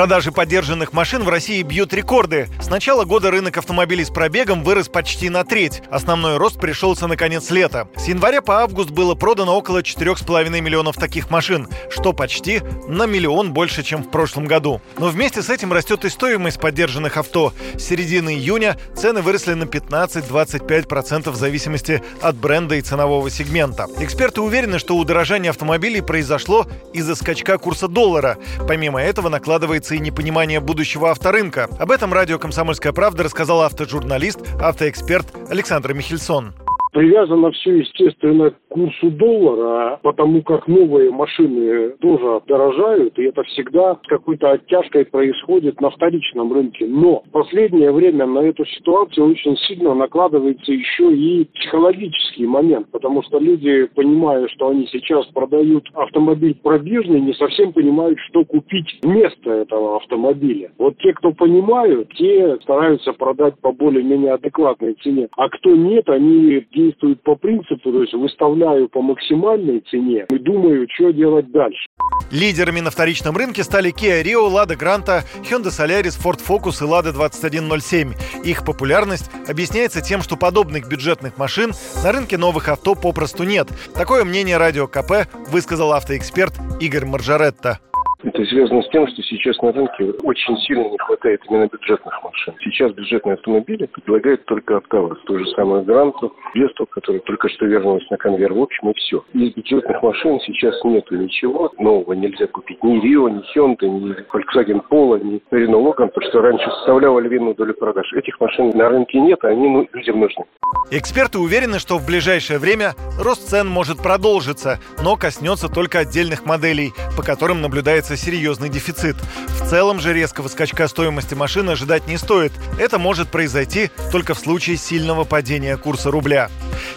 Продажи поддержанных машин в России бьют рекорды. С начала года рынок автомобилей с пробегом вырос почти на треть. Основной рост пришелся на конец лета. С января по август было продано около 4,5 миллионов таких машин, что почти на миллион больше, чем в прошлом году. Но вместе с этим растет и стоимость поддержанных авто. С середины июня цены выросли на 15-25% в зависимости от бренда и ценового сегмента. Эксперты уверены, что удорожание автомобилей произошло из-за скачка курса доллара. Помимо этого накладывается и непонимание будущего авторынка. Об этом радио «Комсомольская правда» рассказал автожурналист, автоэксперт Александр Михельсон. Привязано все, естественно, курсу доллара, потому как новые машины тоже дорожают, и это всегда с какой-то оттяжкой происходит на вторичном рынке. Но в последнее время на эту ситуацию очень сильно накладывается еще и психологический момент, потому что люди, понимая, что они сейчас продают автомобиль пробежный, не совсем понимают, что купить вместо этого автомобиля. Вот те, кто понимают, те стараются продать по более-менее адекватной цене, а кто нет, они действуют по принципу, то есть выставляю по максимальной цене и думаю, что делать дальше. Лидерами на вторичном рынке стали Kia Rio, Lada Granta, Hyundai Solaris, Ford Focus и Lada 2107. Их популярность объясняется тем, что подобных бюджетных машин на рынке новых авто попросту нет. Такое мнение Радио КП высказал автоэксперт Игорь Маржаретта. Это связано с тем, что сейчас на рынке очень сильно не хватает именно бюджетных машин. Сейчас бюджетные автомобили предлагают только АвтоВАЗ. То же самое Гранту, Весту, который только что вернулась на конвейер. В общем, и все. Из бюджетных машин сейчас нету ничего нового. Нельзя купить ни Рио, ни Hyundai, ни Volkswagen Polo, ни Renault Logan, потому что раньше составляла львиную долю продаж. Этих машин на рынке нет, а они ну, людям нужны. Эксперты уверены, что в ближайшее время рост цен может продолжиться, но коснется только отдельных моделей, по которым наблюдается серьезный дефицит. В целом же резкого скачка стоимости машины ожидать не стоит. Это может произойти только в случае сильного падения курса рубля.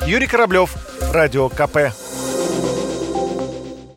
Юрий Кораблев, Радио КП.